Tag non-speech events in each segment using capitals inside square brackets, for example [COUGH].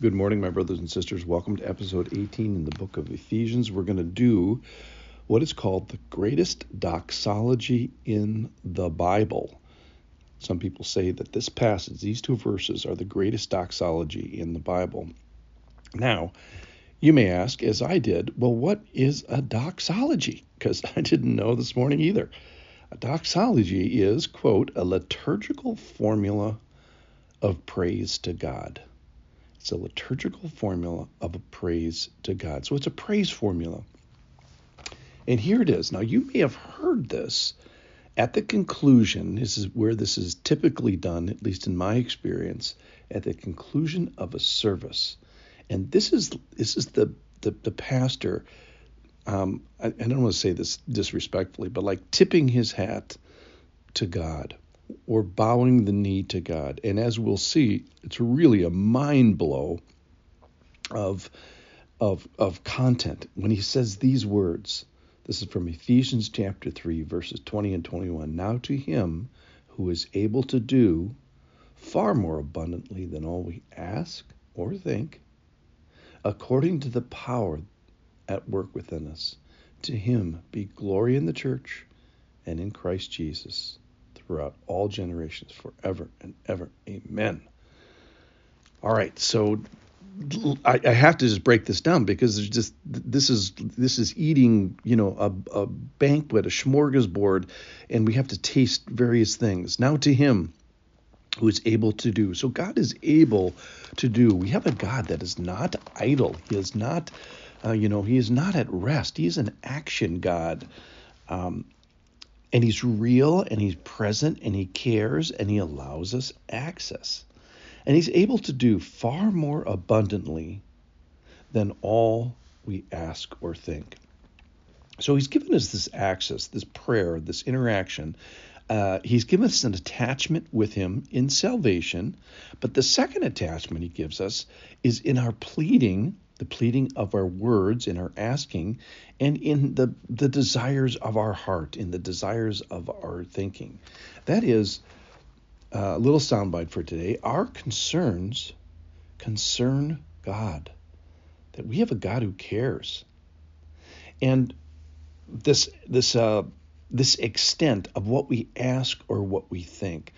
Good morning, my brothers and sisters. Welcome to episode 18 in the book of Ephesians. We're going to do what is called the greatest doxology in the Bible. Some people say that this passage, these two verses, are the greatest doxology in the Bible. Now, you may ask, as I did, well, what is a doxology? Because [LAUGHS] I didn't know this morning either. A doxology is, quote, a liturgical formula of praise to God. It's a liturgical formula of a praise to God. So it's a praise formula. And here it is. Now, you may have heard this at the conclusion. This is where this is typically done, at least in my experience, at the conclusion of a service. And this is this is the the, the pastor. Um, I, I don't want to say this disrespectfully, but like tipping his hat to God or bowing the knee to God. And as we'll see, it's really a mind blow of of of content when he says these words. This is from Ephesians chapter 3 verses 20 and 21. Now to him who is able to do far more abundantly than all we ask or think, according to the power at work within us. To him be glory in the church and in Christ Jesus throughout all generations, forever and ever. Amen. All right, so I, I, have to just break this down because there's just this is this is eating you know a, a banquet, a smorgasbord, and we have to taste various things. Now to Him who is able to do. So God is able to do. We have a God that is not idle. He is not, uh, you know, He is not at rest. He is an action God. Um, and he's real and he's present and he cares and he allows us access. And he's able to do far more abundantly than all we ask or think. So he's given us this access, this prayer, this interaction. Uh, he's given us an attachment with him in salvation. But the second attachment he gives us is in our pleading the pleading of our words in our asking and in the the desires of our heart in the desires of our thinking. That is uh, a little soundbite for today. Our concerns concern god. That we have a god who cares. And this this uh, this extent of what we ask or what we think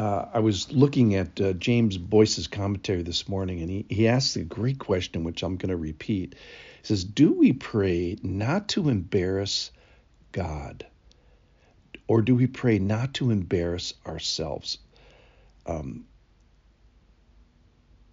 uh, I was looking at uh, James Boice's commentary this morning, and he, he asks a great question, which I'm going to repeat. He says, Do we pray not to embarrass God? Or do we pray not to embarrass ourselves? Um,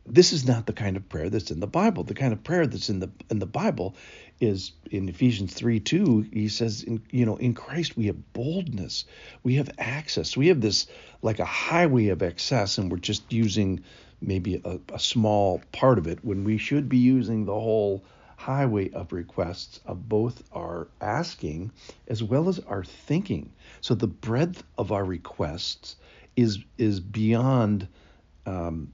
this is not the kind of prayer that's in the Bible. The kind of prayer that's in the in the Bible is in Ephesians 3 2, he says, in, you know, in Christ we have boldness, we have access, we have this like a highway of access, and we're just using maybe a, a small part of it when we should be using the whole highway of requests of both our asking as well as our thinking. So the breadth of our requests is is beyond um,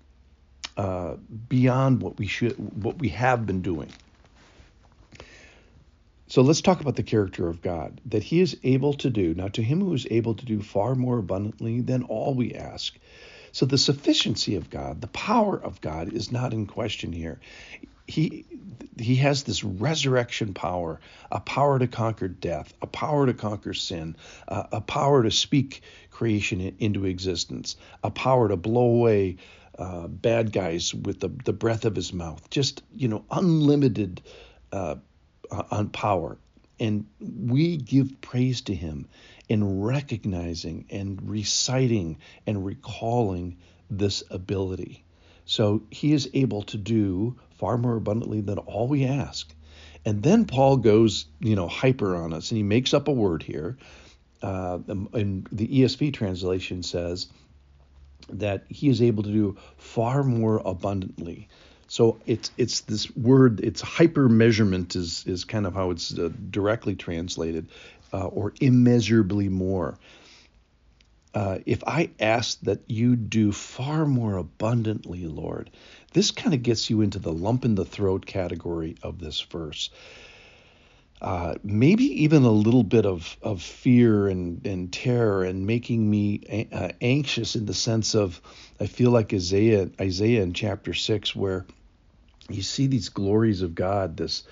uh, beyond what we should, what we have been doing. So let's talk about the character of God, that He is able to do. Now, to Him who is able to do far more abundantly than all we ask. So the sufficiency of God, the power of God, is not in question here. He he has this resurrection power, a power to conquer death, a power to conquer sin, uh, a power to speak creation into existence, a power to blow away uh, bad guys with the, the breath of his mouth, just, you know, unlimited uh, on power. And we give praise to him in recognizing and reciting and recalling this ability. So he is able to do far more abundantly than all we ask. And then Paul goes, you know, hyper on us, and he makes up a word here. Uh, and the ESV translation says, that he is able to do far more abundantly. So it's it's this word, it's hyper measurement is is kind of how it's uh, directly translated, uh, or immeasurably more. Uh, if I ask that you do far more abundantly, Lord, this kind of gets you into the lump in the throat category of this verse uh, maybe even a little bit of, of fear and, and terror and making me uh, anxious in the sense of I feel like Isaiah Isaiah in chapter six where you see these glories of God, this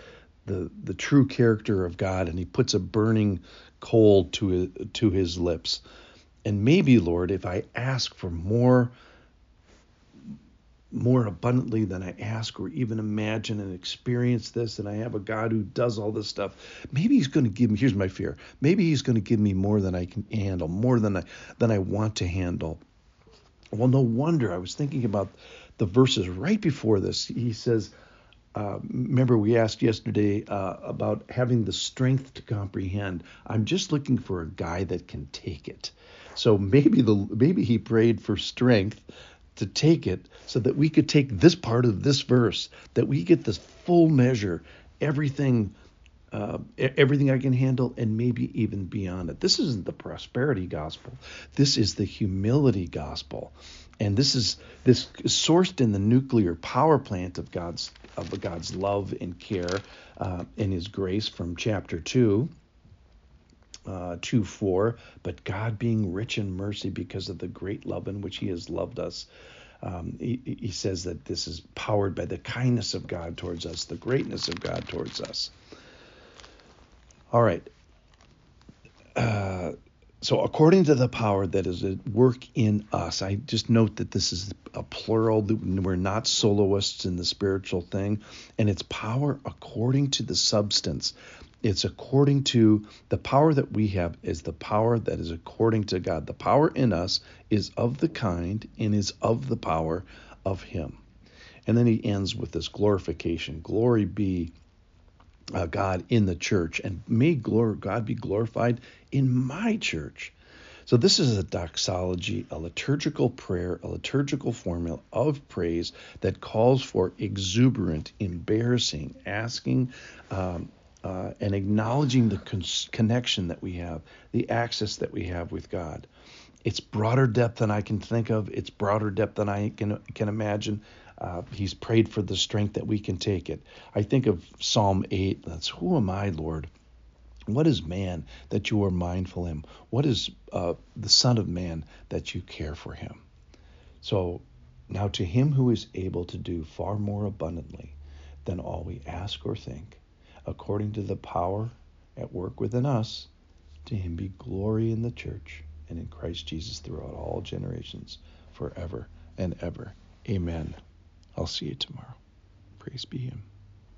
the the true character of God, and He puts a burning coal to to His lips. And maybe, Lord, if I ask for more more abundantly than I ask or even imagine and experience this, and I have a God who does all this stuff, maybe He's going to give me. Here's my fear. Maybe He's going to give me more than I can handle, more than I than I want to handle. Well, no wonder. I was thinking about the verses right before this. He says, uh, remember, we asked yesterday uh, about having the strength to comprehend. I'm just looking for a guy that can take it. So maybe the maybe he prayed for strength to take it so that we could take this part of this verse, that we get the full measure, everything, uh, everything I can handle, and maybe even beyond it. This isn't the prosperity gospel. This is the humility gospel, and this is this is sourced in the nuclear power plant of God's of God's love and care uh, and His grace from chapter two uh, 2 4, but God being rich in mercy because of the great love in which He has loved us. Um, he, he, says that this is powered by the kindness of God towards us, the greatness of God towards us. All right. Uh, so, according to the power that is at work in us, I just note that this is a plural. We're not soloists in the spiritual thing, and it's power according to the substance. It's according to the power that we have is the power that is according to God. The power in us is of the kind and is of the power of Him. And then he ends with this glorification. Glory be uh, God in the church, and may glory, God be glorified in my church. So, this is a doxology, a liturgical prayer, a liturgical formula of praise that calls for exuberant, embarrassing, asking, um, uh, and acknowledging the con- connection that we have, the access that we have with God. It's broader depth than I can think of. It's broader depth than I can can imagine. Uh, he's prayed for the strength that we can take it. I think of Psalm 8. That's who am I, Lord? What is man that you are mindful him? What is uh, the Son of Man that you care for him? So now to him who is able to do far more abundantly than all we ask or think according to the power at work within us, to him be glory in the church and in Christ Jesus throughout all generations, forever and ever. Amen. I'll see you tomorrow. Praise be him.